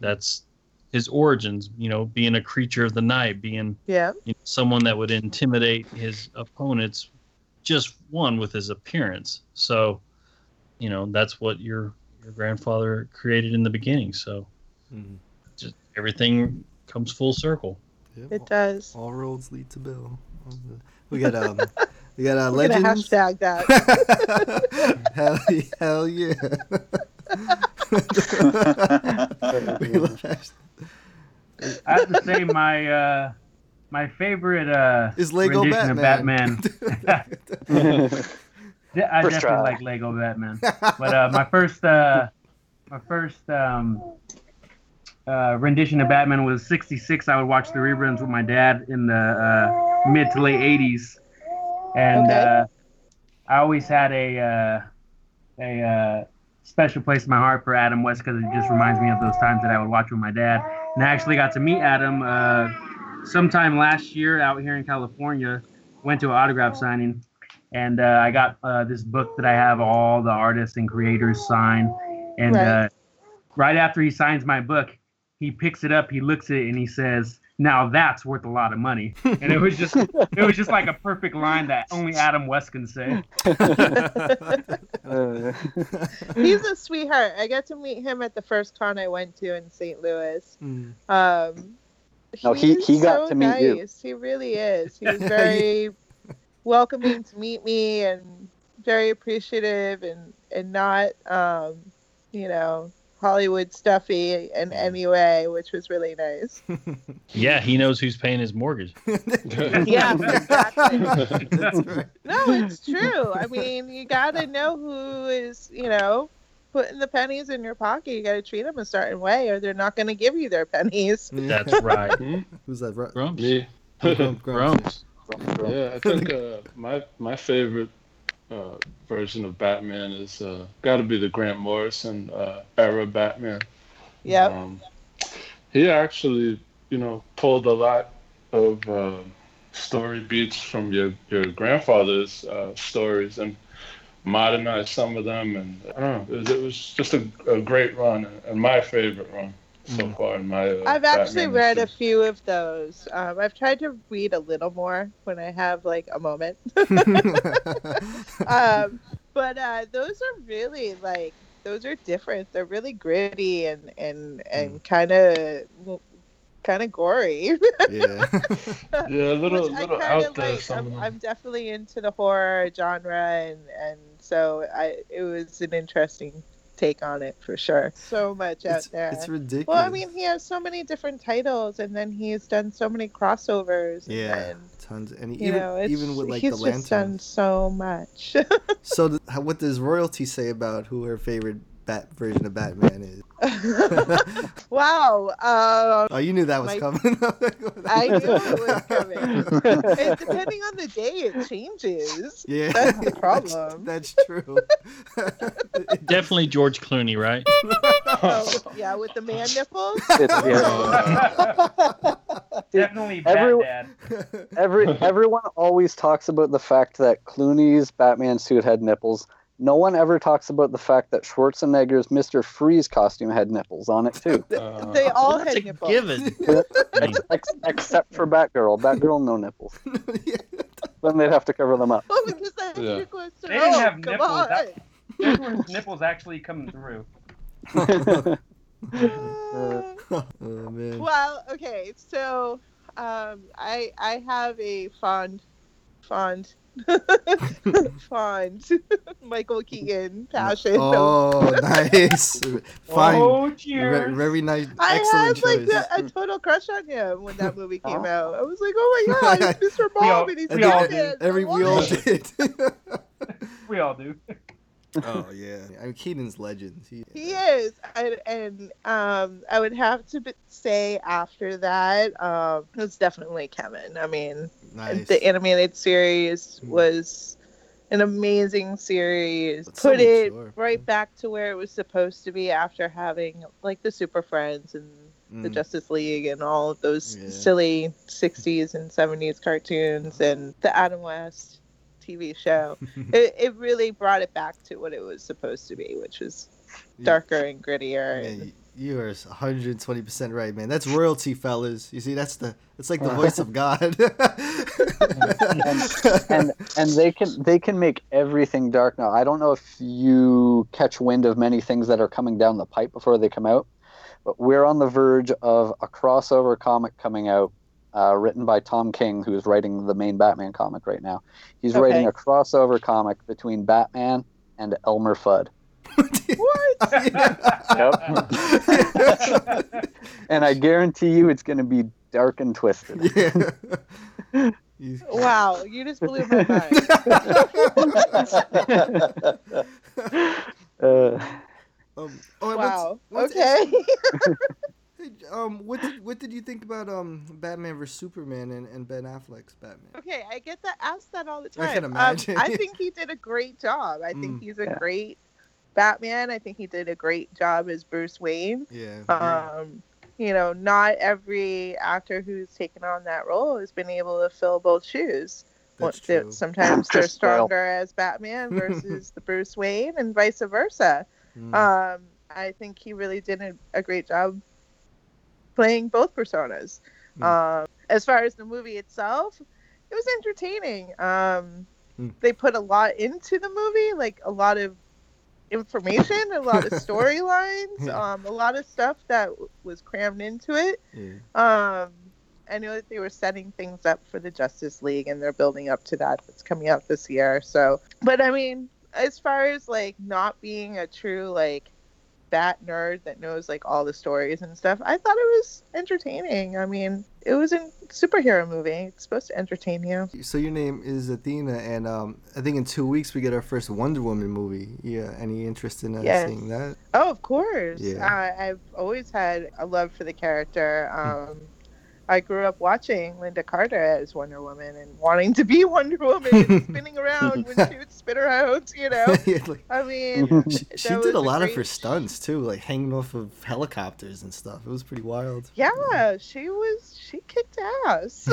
that's his origins you know being a creature of the night being Yeah. you know, someone that would intimidate his opponents just one with his appearance so you know that's what your your grandfather created in the beginning so just everything comes full circle Yep. It does. All roads lead to Bill. We got um, we got uh, We're gonna legends. hashtag that. hell, hell yeah. We love hashtag- I have to say my uh, my favorite uh, Is Lego rendition of Batman. Batman. Yeah, I First definitely try. like Lego Batman, but uh, my first uh, my first um, uh, rendition of Batman was '66. I would watch the reruns with my dad in the uh, mid to late '80s, and Okay. uh, I always had a uh, a uh, special place in my heart for Adam West because it just reminds me of those times that I would watch with my dad. And I actually got to meet Adam uh, sometime last year out here in California. Went to an autograph signing, and uh, I got uh, this book that I have all the artists and creators sign. And Right. uh, right after he signs my book, he picks it up, he looks at it, and he says, "Now that's worth a lot of money." And it was just it was just like a perfect line that only Adam West can say. He's a sweetheart. I got to meet him at the first con I went to in St. Louis. Mm. Um, No, he, he got so to meet you. He really is. He was very welcoming to meet me and very appreciative and and not um, you know Hollywood stuffy in any way, which was really nice. Yeah, he knows who's paying his mortgage. yeah, exactly. That's right. No, it's true. I mean, you gotta know who is, you know, putting the pennies in your pocket. You gotta treat them a certain way, or they're not gonna give you their pennies. That's right. Who's that? Grumps. Me. Grump, Grumps. Grumps. Yeah, I think uh, my my favorite uh, version of Batman is uh, got to be the Grant Morrison uh, era Batman. Yeah. Um, he actually, you know, pulled a lot of uh, story beats from your your grandfather's uh, stories and modernized some of them. And I don't know, it was, it was just a, a great run and my favorite run so far in my. Uh, I've actually Batman read a few of those. Um, I've tried to read a little more when I have like a moment. um, but uh, those are really like those are different. They're really gritty and and and kind of kind of gory. yeah. Yeah, a little, Which little out there. Like, I'm. I'm definitely into the horror genre, and and so I it was an interesting take on it for sure. So much out It's, there. it's ridiculous. Well, I mean, he has so many different titles, and then he's done so many crossovers. Yeah, then, tons. And you even know, even with like he's the just done so much. So, th- what does royalty say about who her favorite Bat version of Batman is? wow. Um, Oh, you knew that was my- coming. I knew it was coming. and depending on the day, it changes. Yeah, That's the problem. That's, true. Definitely George Clooney, right? Oh, yeah, with the man nipples. Definitely Every- Bat Dad. Every everyone always talks about the fact that Clooney's Batman suit had nipples. No one ever talks about the fact that Schwarzenegger's Mister Freeze costume had nipples on it too, Uh, They all That's had a nipples. given. I mean, Ex- except for Batgirl. Batgirl no nipples. Then they'd have to cover them up. Oh, because that Yeah. chick was. They didn't have come nipples. That- Those nipples actually coming through. oh man. Well, okay, so um, I I have a fond, fond, fond Michael Keaton passion. Oh, nice. Fine. Oh, Ve- cheers. very nice. I Excellent had like the, a total crush on him when that movie came out. I was like, oh my god, it's Mr. We all- Mom and he's we all Batman. Every we all did. We all do. Oh yeah. I mean, Keaton's legend. He, He is, and, and um, I would have to b- say after that, um, it's definitely Kevin. I mean, nice. the animated series was an amazing series. It's so Put it mature. right back to where it was supposed to be after having like the Super Friends and the Mm. Justice League and all of those Yeah. silly 60s and 70s cartoons and the Adam West TV show. it, it really brought it back to what it was supposed to be, which was Yeah. darker and grittier. Yeah, and- you are 120 percent right, man. That's royalty, fellas. You see, that's the it's like the voice of God. and and they can they can make everything dark now. I don't know if you catch wind of many things that are coming down the pipe before they come out, but we're on the verge of a crossover comic coming out uh, written by Tom King, who is writing the main Batman comic right now. He's Okay. writing a crossover comic between Batman and Elmer Fudd. What? yep. and I guarantee you it's going to be dark and twisted. Wow, you just blew my mind. Uh, Um, oh, and Wow, what's- what's- okay. Hey, um, what did what did you think about um Batman vs Superman and, and Ben Affleck's Batman? Okay, I get that asked that all the time. I time. can Um, imagine. I think he did a great job. I think Mm. he's a Yeah. great Batman. I think he did a great job as Bruce Wayne. Yeah. Um, you know, not every actor who's taken on that role has been able to fill both shoes. That's What- that true. Sometimes they're Chris Bale. stronger as Batman versus the Bruce Wayne, and vice versa. Mm. Um, I think he really did a, a great job playing both personas. Mm. Um, as far as the movie itself, it was entertaining. Um, Mm. They put a lot into the movie, like a lot of information, a lot of storylines, Yeah. um, a lot of stuff that w- was crammed into it. Yeah. Um, I know that they were setting things up for the Justice League, and they're building up to that. That's coming out this year. So, but I mean, as far as like not being a true like bat nerd that knows like all the stories and stuff, I thought it was entertaining. I mean, it was a superhero movie. It's supposed to entertain you. So your name is Athena, and um, I think in two weeks we get our first Wonder Woman movie. Yeah, any interest in uh, Yes. seeing that? Oh, of course. Yeah. I, I've always had a love for the character. Um, I grew up watching Lynda Carter as Wonder Woman and wanting to be Wonder Woman and spinning around when she would spin her out, you know? Yeah, like- I mean, She, she did a was lot of her stunts too, like hanging off of helicopters and stuff. It was pretty wild. Yeah, she was, she kicked ass.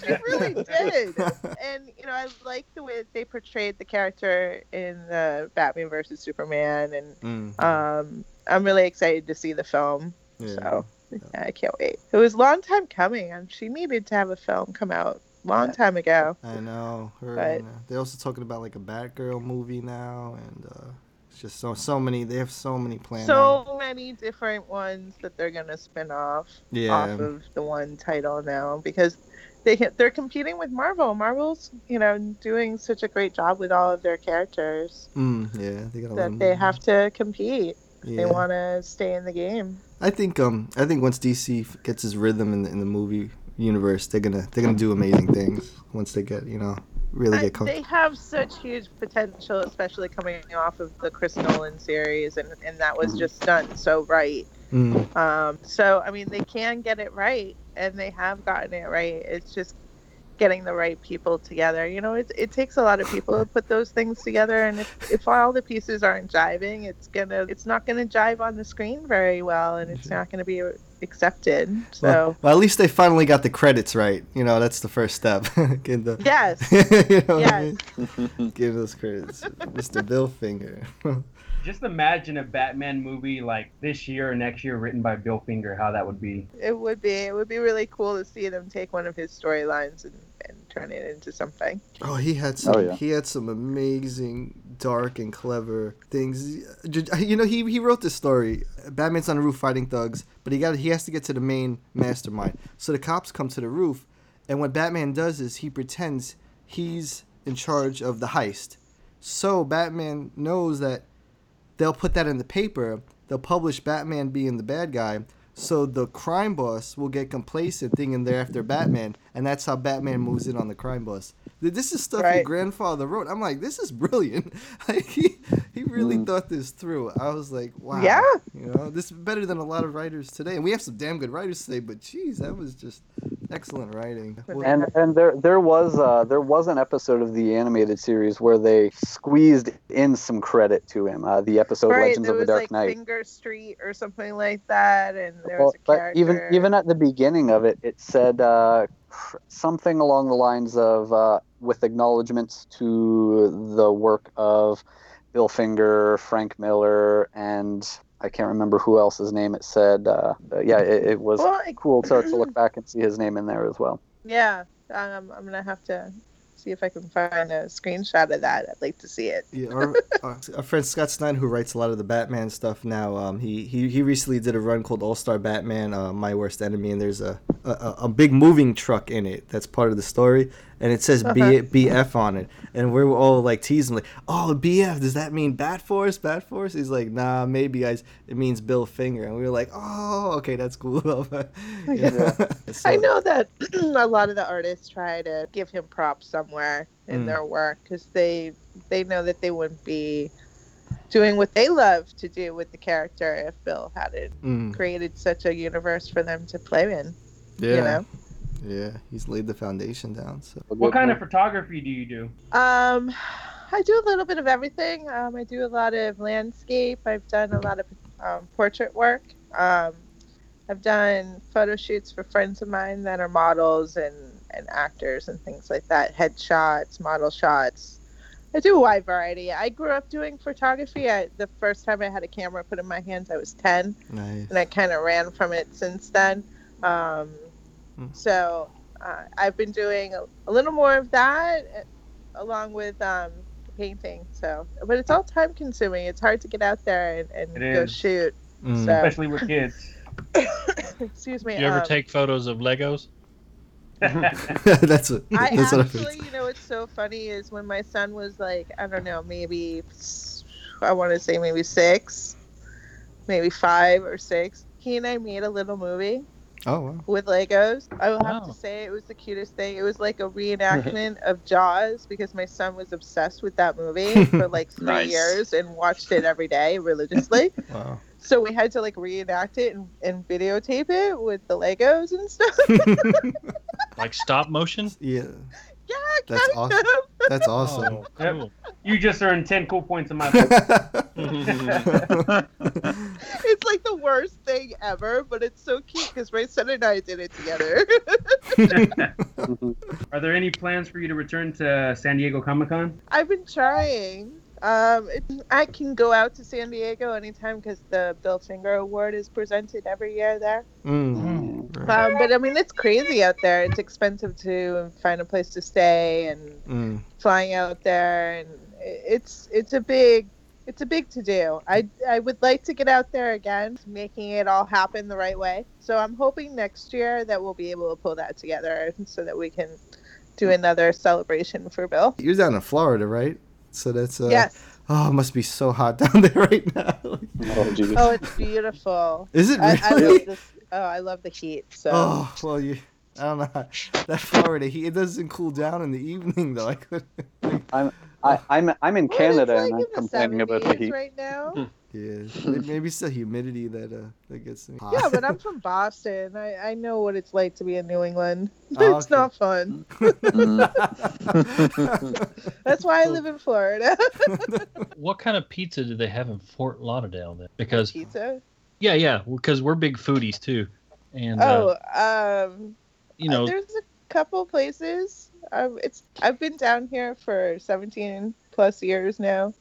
she really did. And, you know, I like the way that they portrayed the character in the Batman versus Superman. And Mm. um, I'm really excited to see the film. Yeah. So yeah, I can't wait. It was a long time coming, and she needed to have a film come out long time ago. I know. Her, But- and, uh, they're also talking about like a Batgirl movie now, and uh, it's just so so many. They have so many plans. So many different ones that they're gonna spin off Yeah. off of the one title now because they they're competing with Marvel. Marvel's you know doing such a great job with all of their characters Mm, yeah, they got a lot that they have to compete. Yeah. They want to stay in the game. I think um I think once DC gets his rhythm in the, in the movie universe, they're gonna they're gonna do amazing things once they get you know really get com- they have such huge potential, especially coming off of the Chris Nolan series, and, and that was Mhm. just done so right. Mm. Um, so I mean, they can get it right, and they have gotten it right. It's just getting the right people together. You know, it, it takes a lot of people to put those things together, and if, if all the pieces aren't jiving, it's gonna it's not gonna jive on the screen very well, and it's mm-hmm. not gonna be accepted. So Well, well, at least they finally got the credits right. You know, that's the first step. Get the yes, you know what I mean? Give those credits, Mr. Bill Finger. Just imagine a Batman movie like this year or next year written by Bill Finger, how that would be. It would be. It would be really cool to see them take one of his storylines and, and turn it into something. Oh, he had oh, some. Oh, yeah. He had some amazing, dark and clever things. You know, he he wrote this story. Batman's on the roof fighting thugs, but he got he has to get to the main mastermind. So the cops come to the roof, and what Batman does is he pretends he's in charge of the heist. So Batman knows that they'll put that in the paper. They'll publish Batman being the bad guy. So the crime boss will get complacent thinking they're after Batman, and that's how Batman moves in on the crime boss. This is stuff your grandfather wrote. I'm like, this is brilliant. Like he, he really mm. thought this through. I was like, wow. Yeah. You know, this is better than a lot of writers today. And we have some damn good writers today, but geez, that was just excellent writing. And and there there was uh, there was an episode of the animated series where they squeezed in some credit to him. Uh, the episode right, Legends of the was Dark like Knight. Finger Street or something like that, and there Well, was a but even even at the beginning of it, it said uh, something along the lines of uh, with acknowledgments to the work of Bill Finger, Frank Miller, and I can't remember who else's name it said. Uh, yeah, it, it was Well, I- cool to, to look back and see his name in there as well. Yeah, um, I'm gonna have to see if I can find a screenshot of that. I'd like to see it. Yeah, our, our, our friend Scott Snyder, who writes a lot of the Batman stuff now, um, he, he he recently did a run called All Star Batman, uh, My Worst Enemy, and there's a, a a big moving truck in it that's part of the story, and it says B. BF on it, and we're all like teasing like, oh BF, does that mean Bat Force? Bat Force? He's like, nah, maybe guys, it means Bill Finger, and we were like, oh, okay, that's cool. yeah. I know that a lot of the artists try to give him props somewhere in Mm. their work because they they know that they wouldn't be doing what they love to do with the character if Bill hadn't Mm. created such a universe for them to play in. Yeah. You know. Yeah, he's laid the foundation down. So. What kind of photography do you do? Um, I do a little bit of everything. Um, I do a lot of landscape. I've done a lot of um, portrait work. Um, I've done photo shoots for friends of mine that are models and, and actors and things like that. Headshots, model shots. I do a wide variety. I grew up doing photography. I, the first time I had a camera put in my hands, I was 10 Nice. and I kind of ran from it since then. Um, Hmm. So uh, I've been doing a, a little more of that uh, along with um, painting. So, but it's all time consuming. It's hard to get out there and, and go is. shoot. Mm. So, Especially with kids. excuse me. You ever um, take photos of Legos? that's what. I that's what actually, you know, what's so funny is when my son was like, I don't know, maybe I want to say maybe six, maybe five or six. He and I made a little movie Oh wow. with Legos. I will have Wow. to oh. say it was the cutest thing. It was like a reenactment of Jaws because my son was obsessed with that movie for like three Nice. years and watched it every day religiously. Wow. so we had to like reenact it and, and videotape it with the Legos and stuff. Like stop motion? Yeah. Yeah, That's awesome. That's awesome. Oh, cool. You just earned 10 cool points in my book. It's like the worst thing ever, but it's so cute because my son and I did it together. Are there any plans for you to return to San Diego Comic Con? I've been trying. Um, it, I can go out to San Diego anytime because the Bill Finger Award is presented every year there. Mm. Right. Um, but I mean, it's crazy out there. It's expensive to find a place to stay and Mm. flying out there, and it's it's a big it's a big to do. I I would like to get out there again, making it all happen the right way. So I'm hoping next year that we'll be able to pull that together so that we can do another celebration for Bill. You're down in Florida, right? So that's uh, yes. Oh, it must be so hot down there right now. Oh, geez. Oh, it's beautiful. Is it I, I really? love this. Oh, I love the heat. So. Oh well, you. I don't know. That Florida heat. It doesn't cool down in the evening though. I could. I'm I, I'm I'm in Well, Canada like and I'm complaining about the heat. right now. Yeah, maybe it's the humidity that uh that gets me. Yeah, but I'm from Boston. I, I know what it's like to be in New England. Oh, it's okay. not fun. That's why I live in Florida. What kind of pizza do they have in Fort Lauderdale then? Because Pizza. yeah, yeah, because we're big foodies too, and uh, Oh, um, you know, there's a couple places. Um, it's I've been down here for 17 plus years now,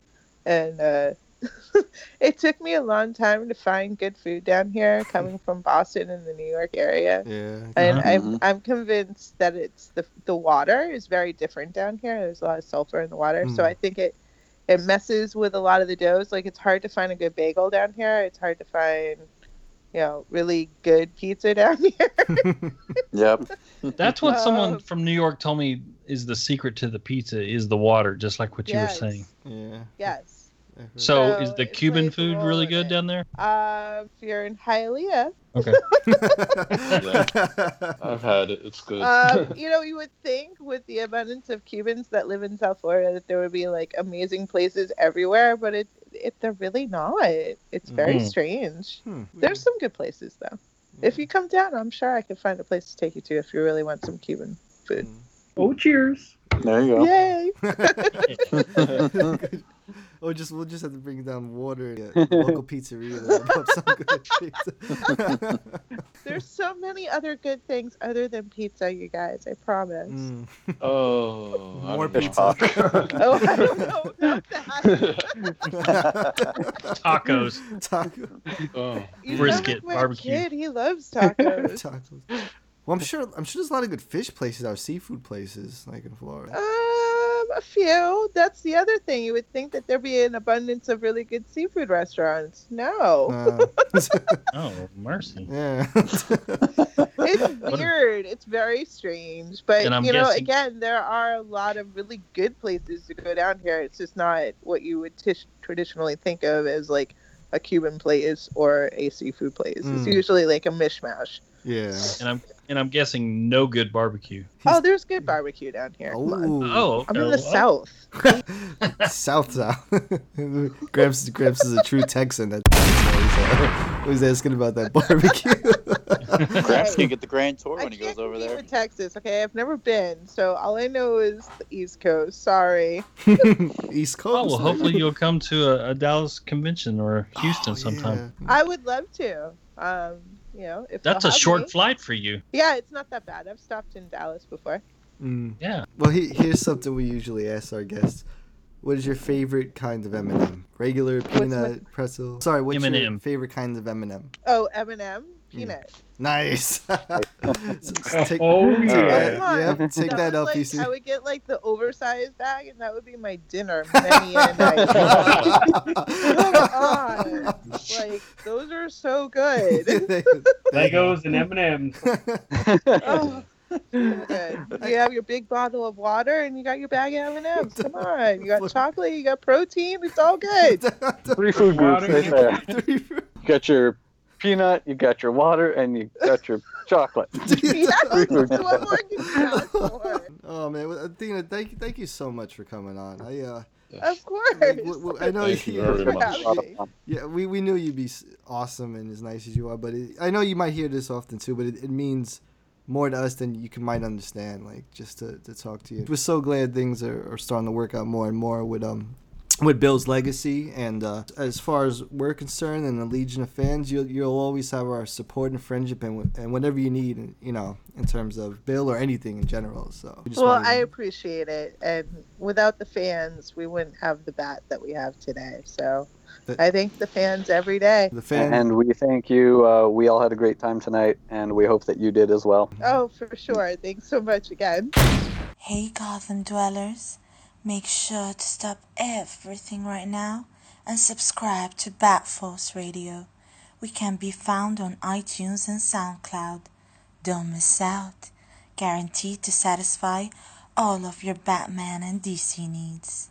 and uh, it took me a long time to find good food down here, coming from Boston and the New York area. Yeah. And Uh-huh. I'm, I'm convinced that it's the the water is very different down here. There's a lot of sulfur in the water, so Mm. I think it it messes with a lot of the doughs. Like it's hard to find a good bagel down here. It's hard to find, you know, really good pizza down here. Yep. that's what someone Um, from New York told me is the secret to the pizza is the water, just like what you were saying. Yeah. yes. I heard So, So is the Cuban like food really good it. down there? Uh, if you're in Hialeah, Okay. I've had it. It's good. um, you know, you would think with the abundance of Cubans that live in South Florida that there would be like amazing places everywhere, but it, it they're really not. It's very Mhm. strange. Hmm. There's some good places though. If you come down, I'm sure I could find a place to take you to if you really want some Cuban food. Oh, cheers. There you go. Yay! or just we'll just have to bring down water at the local pizzeria. to whip up some good pizza. There's so many other good things other than pizza, you guys. I promise. Mm. oh, More don't Fish know. Oh, I don't know about that. Tacos. Taco. oh. You sound Brisket, like my barbecue. Kid, he loves tacos. Tacos. Well, I'm sure. I'm sure there's a lot of good fish places, or seafood places, like in Florida. Uh, a few. That's the other thing. You would think that there'd be an abundance of really good seafood restaurants. No. Uh, Oh, mercy. yeah. it's weird. It's very strange. But you know, guessing- again, there are a lot of really good places to go down here. It's just not what you would tish- traditionally think of as like a Cuban place or a seafood place. It's Mm. usually like a mishmash. yeah. And I'm and I'm guessing no good barbecue. Oh, there's good barbecue down here. Come on. Oh, I'm in the south. South South. Gramps Gramps is a true Texan. That he's, uh, asking about that barbecue. Gramps can get the grand tour I when he goes over there. with Texas. Okay, I've never been, so all I know is the East Coast. Sorry. East Oh Coast. well, hopefully you'll come to a, a Dallas convention or Houston Oh, sometime. I would love to. Um, you know, if That's a short me. flight for you. Yeah, it's not that bad. I've stopped in Dallas before. Mm. Yeah. Well, he, here's something we usually ask our guests. What is your favorite kind of M&M? Regular peanut pretzel. Sorry, what's your M&M. favorite kind of M&M? Oh, M&M peanut. Nice. take, Oh, take yeah. that, Come on. yep, take that, was up, like, PC. I would get like the oversized bag, and that would be my dinner many a night. Come on, like those are so good. Legos and M and M's. So good. You have your big bottle of water, and you got your bag of M&Ms. Come on, you got chocolate, you got protein. It's all good. Three food groups Water. right there. You got your peanut, you got your water, and you got your chocolate. yeah, Three food what more can you ask for? Oh man, Athena, thank you, thank you so much for coming on. I uh, Of course. w- w- I know Thank you very for much. Yeah, we, we knew you'd be awesome and as nice as you are, but it, I know you might hear this often too, but it, it means more to us than you can might understand. Like just to, to talk to you, we're so glad things are, are starting to work out more and more with um with Bill's legacy. And uh, as far as we're concerned, and the legion of fans, you'll you'll always have our support and friendship and and whatever you need, you know, in terms of Bill or anything in general. So we Well, wanted I appreciate it, and without the fans, we wouldn't have the bat that we have today. So, The- I thank the fans every day. the fan. And we thank you. Uh, we all had a great time tonight, and we hope that you did as well. Oh, for sure. Thanks so much again. Hey Gotham dwellers, make sure to stop everything right now and subscribe to Bat Force Radio. We can be found on iTunes and SoundCloud. Don't miss out. Guaranteed to satisfy all of your Batman and DC needs.